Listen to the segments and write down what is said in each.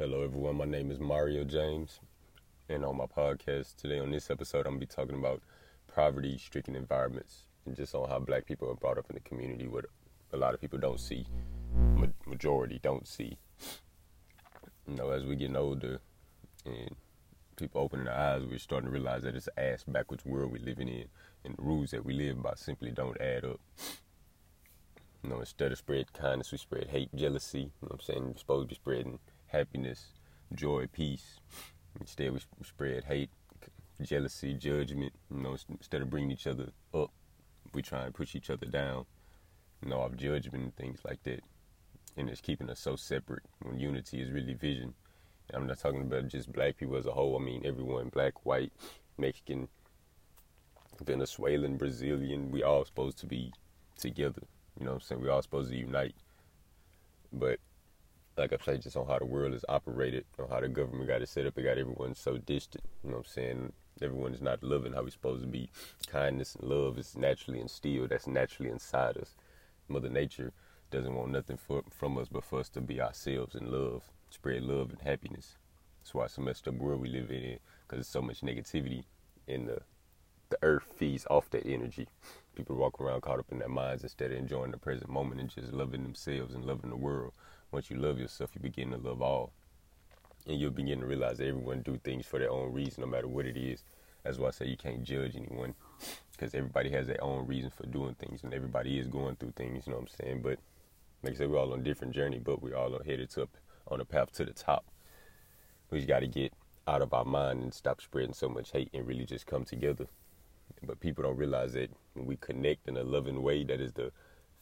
Hello, everyone. My name is Mario James, and on my podcast today, on this episode, I'm gonna be talking about poverty-stricken environments and just on how Black people are brought up in the community, what a lot of people don't see, majority don't see. You know, as we're getting older and people opening their eyes, we're starting to realize that it's an ass backwards world we're living in, and the rules that we live by simply don't add up. You know, instead of spread kindness, we spread hate, jealousy. You know what I'm saying? We're supposed to be spreading happiness, joy, peace. Instead, we spread hate, jealousy, judgment. You know, instead of bringing each other up, we try and push each other down. You know, of judgment and things like that. And it's keeping us so separate when unity is really vision. And I'm not talking about just black people as a whole. I mean, everyone, black, white, Mexican, Venezuelan, Brazilian, we all supposed to be together. You know what I'm saying? we all supposed to unite. But like I say, just on how the world is operated, on how the government got it set up, it got everyone so distant. You know what I'm saying? Everyone is not loving how we're supposed to be. Kindness and love is naturally instilled. That's naturally inside us. Mother Nature doesn't want nothing for, from us but for us to be ourselves and love, spread love and happiness. That's why it's a messed up world we live in, because there's so much negativity, and the the earth feeds off that energy. People walk around caught up in their minds instead of enjoying the present moment and just loving themselves and loving the world once you love yourself, you begin to love all. And you'll begin to realize that everyone do things for their own reason, no matter what it is. That's why I say you can't judge anyone, because everybody has their own reason for doing things, and everybody is going through things. You know what I'm saying? But like I said, we're all on a different journey, but we're all headed to on a path to the top. We just got to get out of our mind and stop spreading so much hate and really just come together. But people don't realize that when we connect in a loving way, that is the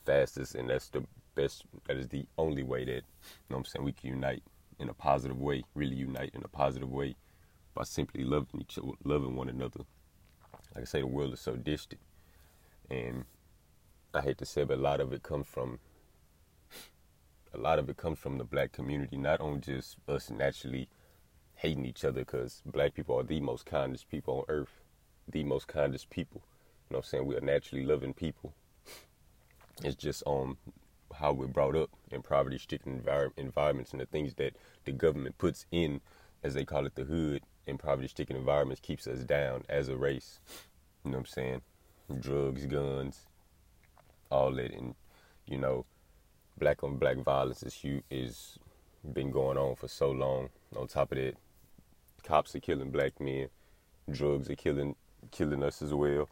fastest and that's the best that is the only way that you know I'm saying we can unite in a positive way, really unite in a positive way by simply loving each other, loving one another. Like I say, the world is so distant, and I hate to say, but a lot of it comes from a lot of it comes from the black community, not only just us naturally hating each other, because black people are the most kindest people on earth, the most kindest people. You know what I'm saying? We are naturally loving people. It's just on how we're brought up in poverty-stricken envir- environments and the things that the government puts in, as they call it, the hood in poverty-stricken environments keeps us down as a race. You know what I'm saying? Drugs, guns, all that, and you know, black on black violence is huge, is been going on for so long. On top of that, cops are killing black men, drugs are killing killing us as well.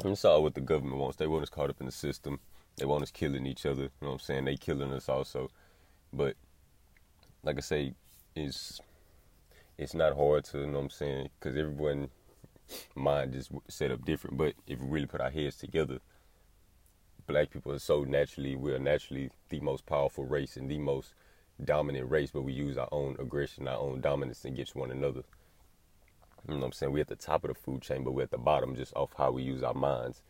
And it's all what the government wants. They want us caught up in the system. They want us killing each other. You know what I'm saying? They killing us also. But like I say, it's it's not hard to, you know what I'm saying? Because everyone mind is set up different. But if we really put our heads together, black people are so naturally, we're naturally the most powerful race and the most dominant race, but we use our own aggression, our own dominance against one another. You know what I'm saying? We're at the top of the food chain, but we're at the bottom just off how we use our minds.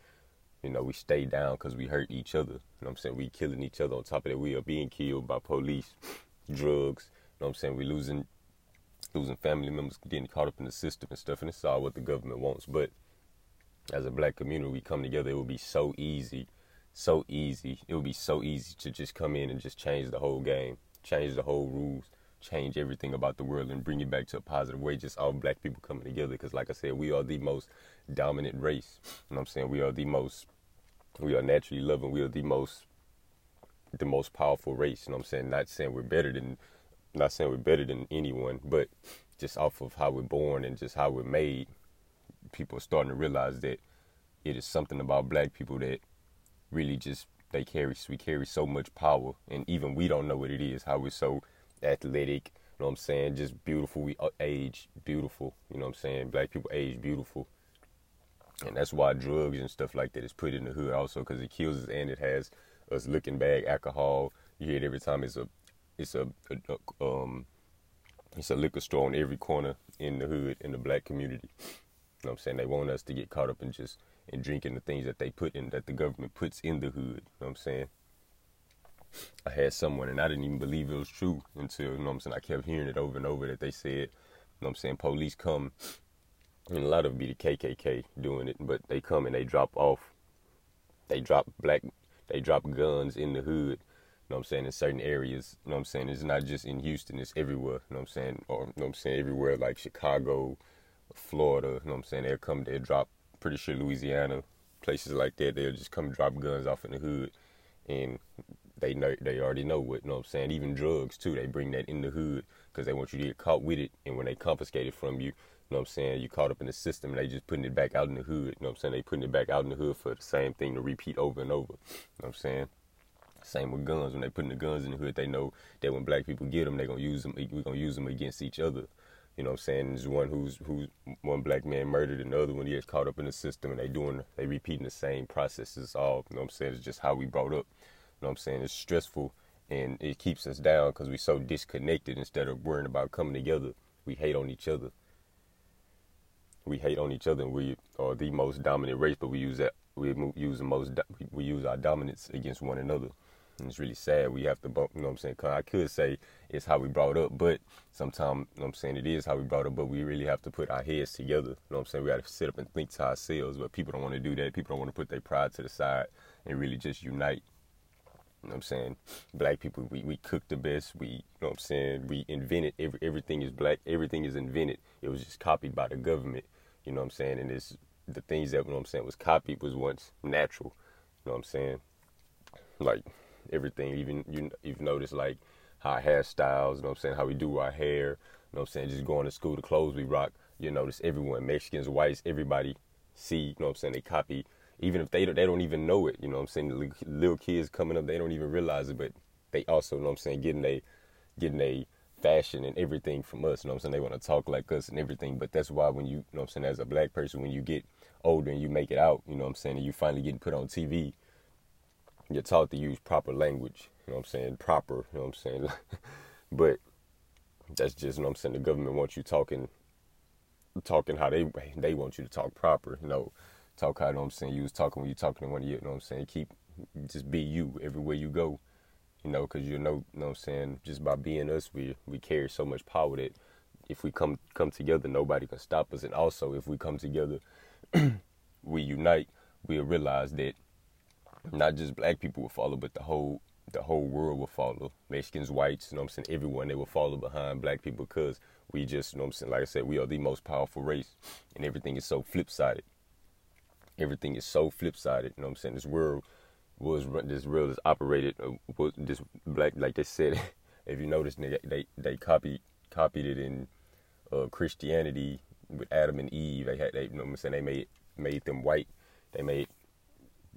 You know, we stay down because we hurt each other. You know what I'm saying? We killing each other. On top of that, we are being killed by police, drugs. You know I'm saying? We losing losing family members, getting caught up in the system and stuff. And it's all what the government wants. But as a black community, we come together. It would be so easy, so easy. It would be so easy to just come in and just change the whole game, change the whole rules, change everything about the world and bring it back to a positive way. Just all black people coming together. Because, like I said, we are the most dominant race. You know what I'm saying? We are the most, we are naturally loving. We are the most, the most powerful race. You know what I'm saying? Not saying we're better than, not saying we're better than anyone, but just off of how we're born and just how we're made, people are starting to realize that it is something about black people that really just they carry we carry so much power and even we don't know what it is how we're so athletic, you know what I'm saying? Just beautiful. We uh, age beautiful, you know what I'm saying? Black people age beautiful. And that's why drugs and stuff like that is put in the hood also because it kills us and it has us looking bad, alcohol. You hear it every time it's a, it's a, a, um, it's a liquor store on every corner in the hood in the black community. You know what I'm saying? They want us to get caught up in just in drinking the things that they put in that the government puts in the hood. You know what I'm saying? I had someone and I didn't even believe it was true until, you know what I'm saying, I kept hearing it over and over that they said, you know what I'm saying, police come and a lot of it be the KKK doing it, but they come and they drop off, they drop black, they drop guns in the hood you know what I'm saying, in certain areas. You know what I'm saying? It's not just in Houston, it's everywhere. You know what I'm saying? Or, you know what I'm saying? Everywhere like Chicago, Florida, you know what I'm saying? They'll come, they'll drop, pretty sure Louisiana, places like that, they'll just come drop guns off in the hood. And they know, they already know what, you know what I'm saying? Even drugs too, they bring that in the hood because they want you to get caught with it. And when they confiscate it from you, you know what I'm saying? You caught up in the system and they just putting it back out in the hood. You know what I'm saying? They putting it back out in the hood for the same thing to repeat over and over. You know what I'm saying? Same with guns. When they putting the guns in the hood, they know that when black people get them, they gonna use them. We gonna use them against each other. You know what I'm saying? There's one who's who's one black man murdered, another one he gets caught up in the system, and they doing they repeating the same processes. All you know what I'm saying? It's just how we brought up. You know what I'm saying? It's stressful and it keeps us down because we're so disconnected. Instead of worrying about coming together, we hate on each other we hate on each other and we are the most dominant race, but we use that we use the most we use our dominance against one another. And it's really sad. We have to, you know what I'm saying? I could say it's how we brought up, but sometimes, you know what I'm saying, it is how we brought up, but we really have to put our heads together. You know what I'm saying? We got to sit up and think to ourselves, but people don't want to do that. People don't want to put their pride to the side and really just unite. You know what I'm saying? Black people, we, we cook the best. We, you know what I'm saying? We invented, every, everything is black. Everything is invented. It was just copied by the government. You know what I'm saying? And it's the things that you know what I'm saying was copied was once natural. You know what I'm saying? Like everything, even you you've noticed like our hairstyles, you know what I'm saying, how we do our hair, you know what I'm saying, just going to school, the clothes we rock, you notice everyone, Mexicans, whites, everybody see, you know what I'm saying, they copy, even if they don't, they don't even know it, you know what I'm saying, little kids coming up, they don't even realize it, but they also, you know what I'm saying, getting a, getting a fashion and everything from us. You know what I'm saying? They want to talk like us and everything. But that's why when you, you know what I'm saying, as a black person, when you get older and you make it out, you know what I'm saying, and you finally getting put on TV, you're taught to use proper language. You know what I'm saying? Proper, you know what I'm saying? but that's just, you know what I'm saying, the government wants you talking talking how they they want you to talk proper, you know. Talk how you know what I'm saying, you was talking when you talking to one of you, you know what I'm saying? Keep just be you everywhere you go you know, because you know, you know what I'm saying, just by being us, we we carry so much power that if we come come together, nobody can stop us. And also, if we come together, we unite, we'll realize that not just black people will follow, but the whole the whole world will follow. Mexicans, whites, you know what I'm saying, everyone they will follow behind black people because we just, you know what I'm saying, like I said, we are the most powerful race, and everything is so flip sided. Everything is so flip sided. You know what I'm saying? This world was this world is operated uh, was this black like they said if you notice they they, they copied copied it in uh, Christianity with Adam and Eve they had they you know what I'm saying they made made them white they made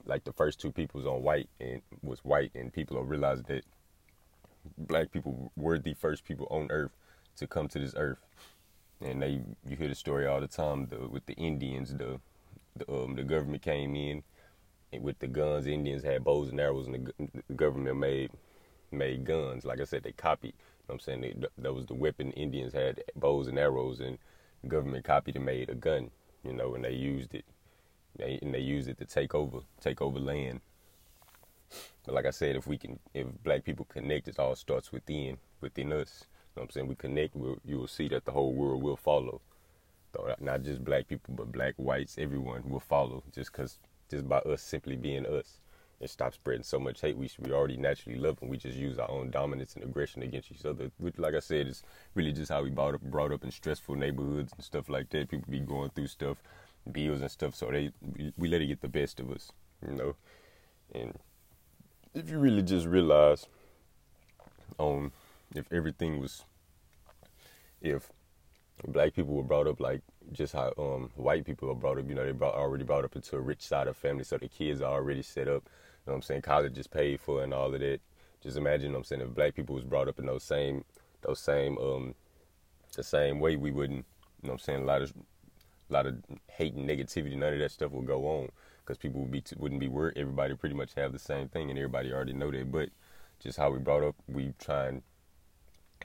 like the first two peoples on white and was white and people will realize that black people were the first people on earth to come to this earth and they you hear the story all the time the, with the Indians the the um the government came in with the guns, Indians had bows and arrows, and the, the government made made guns. Like I said, they copied. You know what I'm saying they, that was the weapon. Indians had bows and arrows, and the government copied and made a gun. You know, and they used it. They and they used it to take over, take over land. But like I said, if we can, if black people connect, it all starts within, within us. You know what I'm saying? We connect, we'll, you will see that the whole world will follow. Not just black people, but black, whites, everyone will follow. Just because just by us simply being us. And stop spreading so much hate. We should we already naturally love and we just use our own dominance and aggression against each other which like i said is really just how we brought up brought up in stressful neighborhoods and stuff like that. People be going through stuff bills and stuff so they we, we let it get the best of us you know? And if you really just realize um if everything was if black people were brought up like just how um, white people are brought up. You know, they brought already brought up into a rich side of family, so the kids are already set up. You know what I'm saying? College is paid for and all of that. Just imagine, I'm saying, if black people was brought up in those same those same um the same way, we wouldn't. You know what I'm saying? A lot of a lot of hate and negativity, none of that stuff will go on because people would be wouldn't be worried. Everybody pretty much have the same thing, and everybody already know that. But just how we brought up, we try and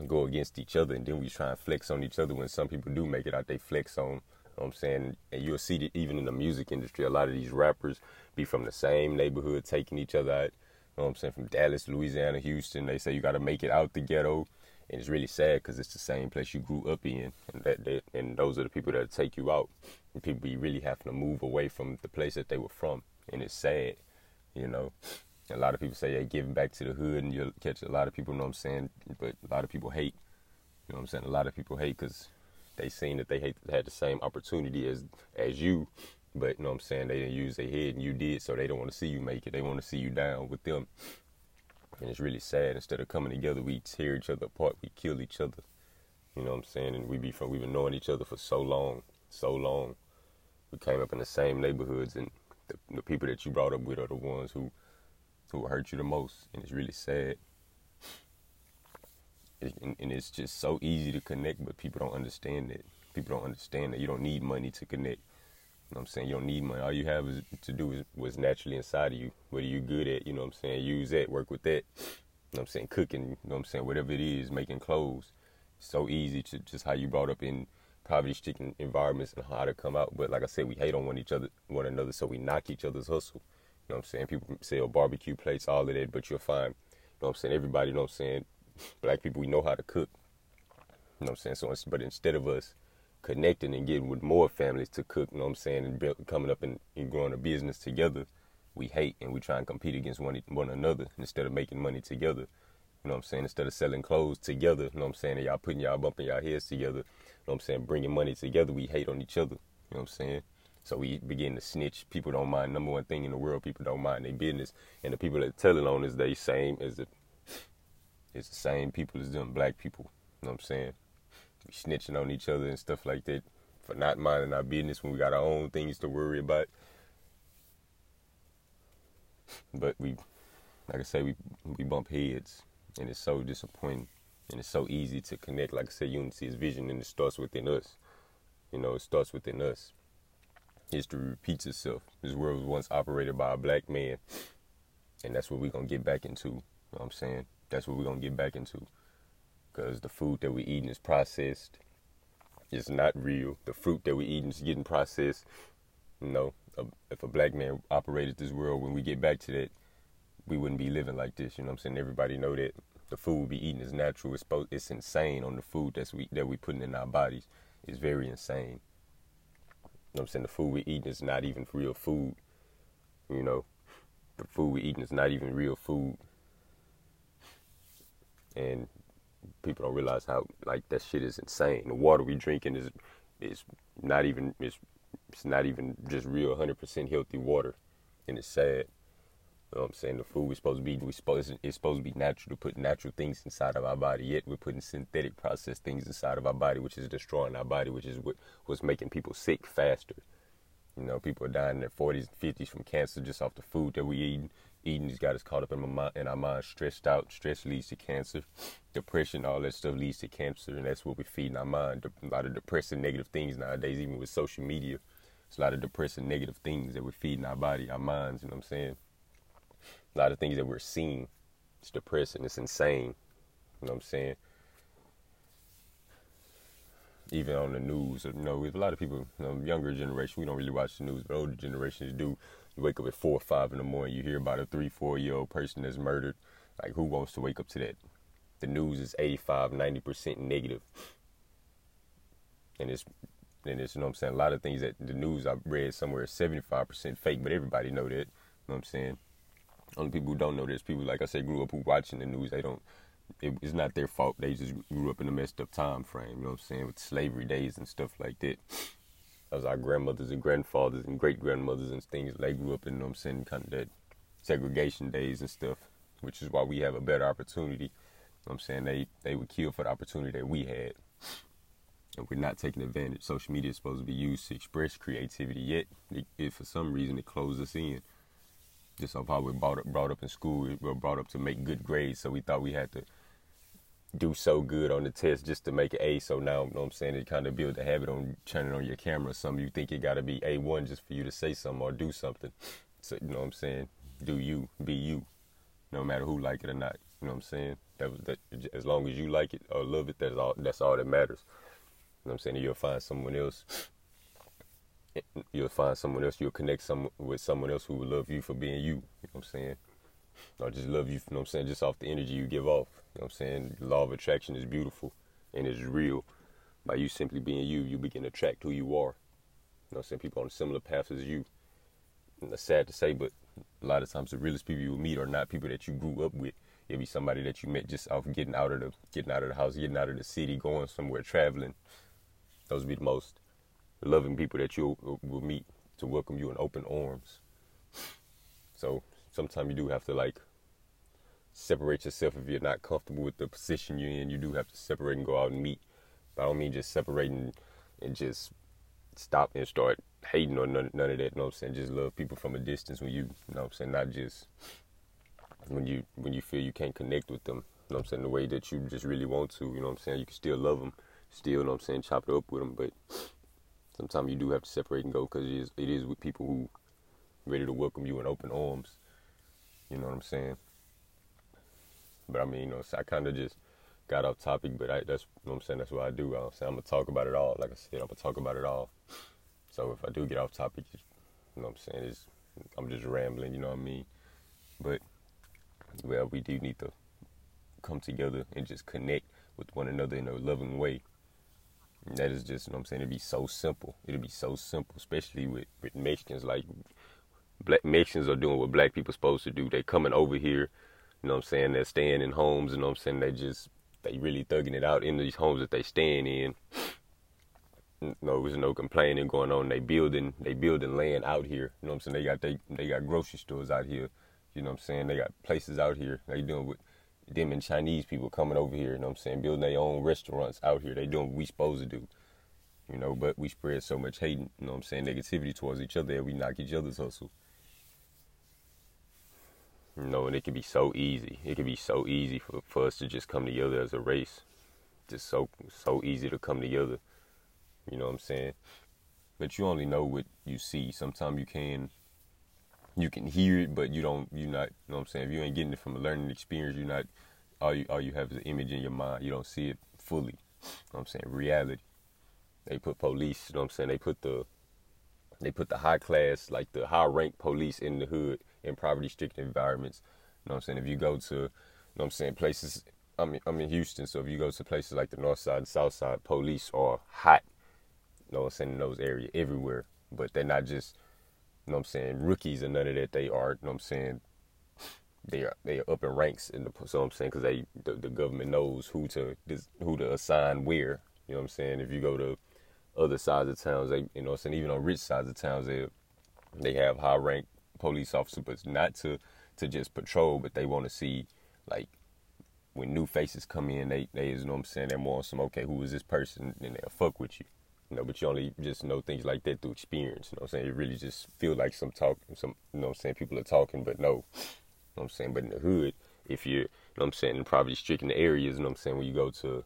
go against each other and then we try and flex on each other when some people do make it out they flex on you know I'm saying? And you'll see that even in the music industry a lot of these rappers be from the same neighborhood taking each other out you know I'm saying? From Dallas Louisiana Houston they say you got to make it out the ghetto. And it's really sad because it's the same place you grew up in and that, that and those are the people that take you out. And people be really having to move away from the place that they were from. And it's sad you know A lot of people say, yeah, giving back to the hood, and you'll catch a lot of people, you know what I'm saying? But a lot of people hate. You know what I'm saying? A lot of people hate because they seen that they hate had the same opportunity as as you, but you know what I'm saying? They didn't use their head and you did, so they don't want to see you make it. They want to see you down with them. And it's really sad. Instead of coming together, we tear each other apart. We kill each other. You know what I'm saying? And we be from we've been knowing each other for so long, so long. We came up in the same neighborhoods, and the, the people that you brought up with are the ones who who hurt you the most, and it's really sad. And, and it's just so easy to connect, but people don't understand it. People don't understand that you don't need money to connect. You know what I'm saying? You don't need money. All you have is to do is what's naturally inside of you. What are you good at? You know what I'm saying? Use that, work with that. You know what I'm saying? Cooking, you know what I'm saying? Whatever it is, making clothes. So easy to just how you brought up in poverty stricken environments and how to come out. But like I said, we hate on one each other one another, so we knock each other's hustle. You know what I'm saying? People sell barbecue plates, all of that, but you'll find, you know what I'm saying, everybody, you know what I'm saying, black people, we know how to cook. You know what I'm saying? So, but instead of us connecting and getting with more families to cook, you know what I'm saying, and build, coming up and, and growing a business together, we hate and we try and compete against one, one another instead of making money together. You know what I'm saying? Instead of selling clothes together, you know what I'm saying, and y'all putting y'all bumping y'all heads together, you know what I'm saying, bringing money together, we hate on each other. You know what I'm saying? So we begin to snitch. People don't mind. Number one thing in the world, people don't mind their business. And the people that tell it on is they same as the it's the same people as them black people. You know what I'm saying? We snitching on each other and stuff like that for not minding our business when we got our own things to worry about. But we like I say, we we bump heads and it's so disappointing and it's so easy to connect. Like I said, unity is vision and it starts within us. You know, it starts within us. History repeats itself. This world was once operated by a black man, and that's what we're gonna get back into. You know what I'm saying? That's what we're gonna get back into. Cause the food that we're eating is processed. It's not real. The fruit that we're eating is getting processed. You know, if a black man operated this world, when we get back to that, we wouldn't be living like this. You know what I'm saying? Everybody know that the food we eating is natural. It's it's insane on the food that's we that we putting in our bodies. It's very insane. Know I'm saying? The food we eating is not even real food. You know, the food we eating is not even real food. And people don't realize how like that shit is insane. The water we drinking is is not even it's, it's not even just real 100% healthy water, and it's sad. You know what I'm saying? The food we're supposed to be we supposed it's supposed to be natural to put natural things inside of our body. Yet we're putting synthetic processed things inside of our body, which is destroying our body, which is what what's making people sick faster. You know, people are dying in their 40s and 50s from cancer just off the food that we eating. Eating has got us caught up in, my mind, in our mind, stressed out. Stress leads to cancer. Depression, all that stuff leads to cancer, and that's what we feed in our mind. A lot of depressing, negative things nowadays, even with social media. It's a lot of depressing, negative things that we're feeding our body, our minds. You know what I'm saying? A lot of things that we're seeing. It's depressing. It's insane. You know what I'm saying? Even on the news, you know, a lot of people, you know, younger generation, we don't really watch the news, but older generations do. You wake up at four or five in the morning, you hear about a three, four year old person that's murdered. Like, who wants to wake up to that? The news is 85, 90% negative. And it's, and it's, you know what I'm saying? A lot of things that the news I read somewhere is 75% fake, but everybody know that. You know what I'm saying? Only people who don't know this, people like I said, grew up who watching the news. They don't. It, it's not their fault. They just grew up in a messed up time frame. You know what I'm saying? With slavery days and stuff like that. As our grandmothers and grandfathers and great grandmothers and things, they grew up in. You know what I'm saying? Kind of that segregation days and stuff. Which is why we have a better opportunity. You know what I'm saying? They they would kill for the opportunity that we had. And we're not taking advantage. Social media is supposed to be used to express creativity, yet it, it, for some reason it closes us in just of how we brought up, brought up in school. We were brought up to make good grades, so we thought we had to do so good on the test just to make an A. So now, you know what I'm saying, it kind of build a habit on turning on your camera. Some you think it got to be A1 just for you to say something or do something. So, you know what I'm saying? Do you, be you, no matter who like it or not. You know what I'm saying? That that. As long as you like it or love it, that's all. That's all that matters. You know what I'm saying? You'll find someone else you'll find someone else, you'll connect some with someone else who will love you for being you. You know what I'm saying? Or just love you, you know what I'm saying, just off the energy you give off. You know what I'm saying? Law of attraction is beautiful and it's real. By you simply being you, you begin to attract who you are. You know what I'm saying? People on similar paths as you. And sad to say, but a lot of times the realest people you meet are not people that you grew up with. It'll be somebody that you met just off getting out of the getting out of the house, getting out of the city, going somewhere, traveling. Those will be the most loving people that you uh, will meet to welcome you in open arms. So sometimes you do have to like separate yourself if you're not comfortable with the position you're in. You do have to separate and go out and meet. But I don't mean just separating and just stop and start hating or none, none of that. You know what I'm saying? Just love people from a distance when you, you know what I'm saying? Not just when you when you feel you can't connect with them. You know what I'm saying? The way that you just really want to. You know what I'm saying? You can still love them, still. You know what I'm saying? Chop it up with them, but sometimes you do have to separate and go because it is it is with people who ready to welcome you in open arms. You know what I'm saying? But I mean, you know, I kind of just got off topic, but I, that's you know what I'm saying. That's what I do. I'm saying I'm gonna talk about it all. Like I said, I'm gonna talk about it all. So if I do get off topic, you know what I'm saying, it's, I'm just rambling. You know what I mean? But well, we do need to come together and just connect with one another in a loving way. That is just, you know what I'm saying, it'd be so simple. It'd be so simple, especially with, with Mexicans. Like, black Mexicans are doing what black people supposed to do. They coming over here, you know what I'm saying, they're staying in homes, you know what I'm saying, they just, they really thugging it out in these homes that they staying in. No, there's no complaining going on. They building, they building land out here. You know what I'm saying? They got they they got grocery stores out here. You know what I'm saying? They got places out here. They doing with them and Chinese people coming over here, you know what I'm saying, building their own restaurants out here. They doing what we supposed to do. You know, but we spread so much hate, you know what I'm saying, negativity towards each other and we knock each other's hustle. You know, and it can be so easy. It can be so easy for, for us to just come together as a race. Just so so easy to come together. You know what I'm saying? But you only know what you see. Sometimes you can you can hear it, but you don't. You're not. You know what I'm saying? If you ain't getting it from a learning experience, you're not. All you all you have is an image in your mind. You don't see it fully. You know what I'm saying? Reality. They put police. You know what I'm saying? They put the. They put the high class, like the high rank police in the hood in poverty stricken environments. You know what I'm saying? If you go to, you know what I'm saying, places. I'm I'm in Houston, so if you go to places like the North Side and South Side, police are hot. You know what I'm saying? In those areas everywhere, but they're not just you know what I'm saying, rookies and none of that. They are, you know what I'm saying, they are they are up in ranks in the so I'm saying because they the, the, government knows who to who to assign where. You know what I'm saying? If you go to other sides of towns, they you know what I'm saying even on rich sides of towns, they they have high rank police officers, but not to to just patrol, but they want to see like when new faces come in, they they you know what I'm saying they're more some okay who is this person and they'll fuck with you. You know, but you only just know things like that through experience. You know what I'm saying? It really just feel like some talk, some, you know what I'm saying? People are talking, but no. You know what I'm saying? But in the hood, if you're, you know what I'm saying, in probably stricken areas, you know what I'm saying, when you go to, you know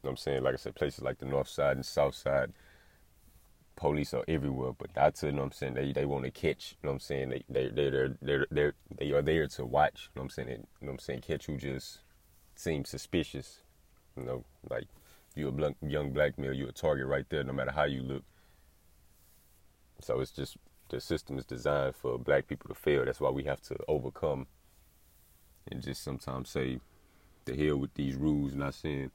what I'm saying, like I said, places like the north side and south side, police are everywhere, but not to, you know what I'm saying, they they want to catch, you know what I'm saying, they they they they're, they're, they're, they are there to watch, you know what I'm saying, and, you know what I'm saying, catch who just seems suspicious, you know, like you a young black male, you're a target right there, no matter how you look. So it's just the system is designed for black people to fail. That's why we have to overcome and just sometimes say, the hell with these rules. Not saying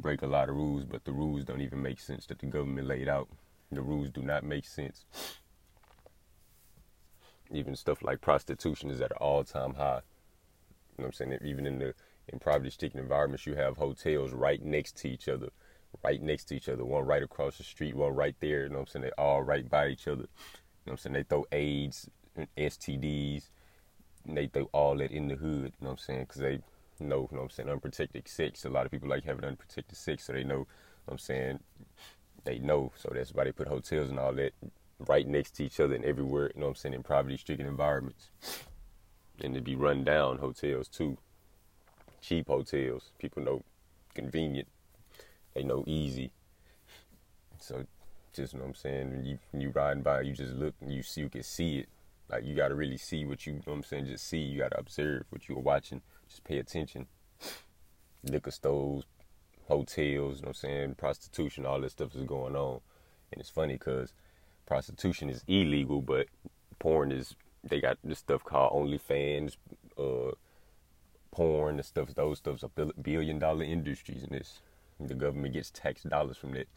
break a lot of rules, but the rules don't even make sense that the government laid out. The rules do not make sense. Even stuff like prostitution is at an all time high. You know what I'm saying? Even in the in poverty stricken environments, you have hotels right next to each other, right next to each other, one right across the street, one right there. You know what I'm saying? They all right by each other. You know what I'm saying? They throw AIDS, and STDs, they throw all that in the hood. You know what I'm saying? Because they know, you know what I'm saying, unprotected sex. A lot of people like having unprotected sex, so they know, you know what I'm saying, they know. So that's why they put hotels and all that right next to each other and everywhere, you know what I'm saying, in poverty stricken environments. And to be run down hotels too cheap hotels. People know convenient. They know easy. So just you know what I'm saying. When you when you riding by, you just look and you see you can see it. Like you gotta really see what you, you know what I'm saying. Just see. You gotta observe what you are watching. Just pay attention. Liquor stores, hotels. You know what I'm saying. Prostitution. All this stuff is going on, and it's funny because prostitution is illegal, but porn is. They got this stuff called OnlyFans. Uh, porn and stuff, those stuffs are billion dollar industries and this. The government gets tax dollars from that.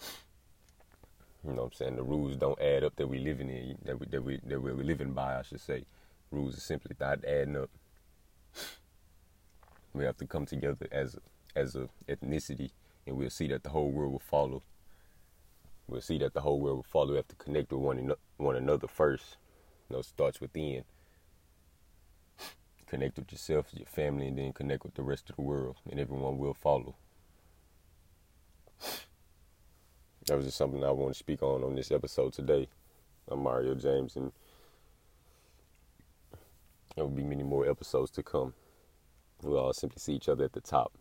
You know what I'm saying? The rules don't add up that we living in that we that we that we're living by, I should say. rules are simply not adding up. We have to come together as a, as a ethnicity, and we'll see that the whole world will follow. We'll see that the whole world will follow. We have to connect with one, one another first. You know, starts within. Connect with yourself, your family, and then connect with the rest of the world, and everyone will follow. That was just something I want to speak on on this episode today. I'm Mario James, and there will be many more episodes to come. We'll all simply see each other at the top.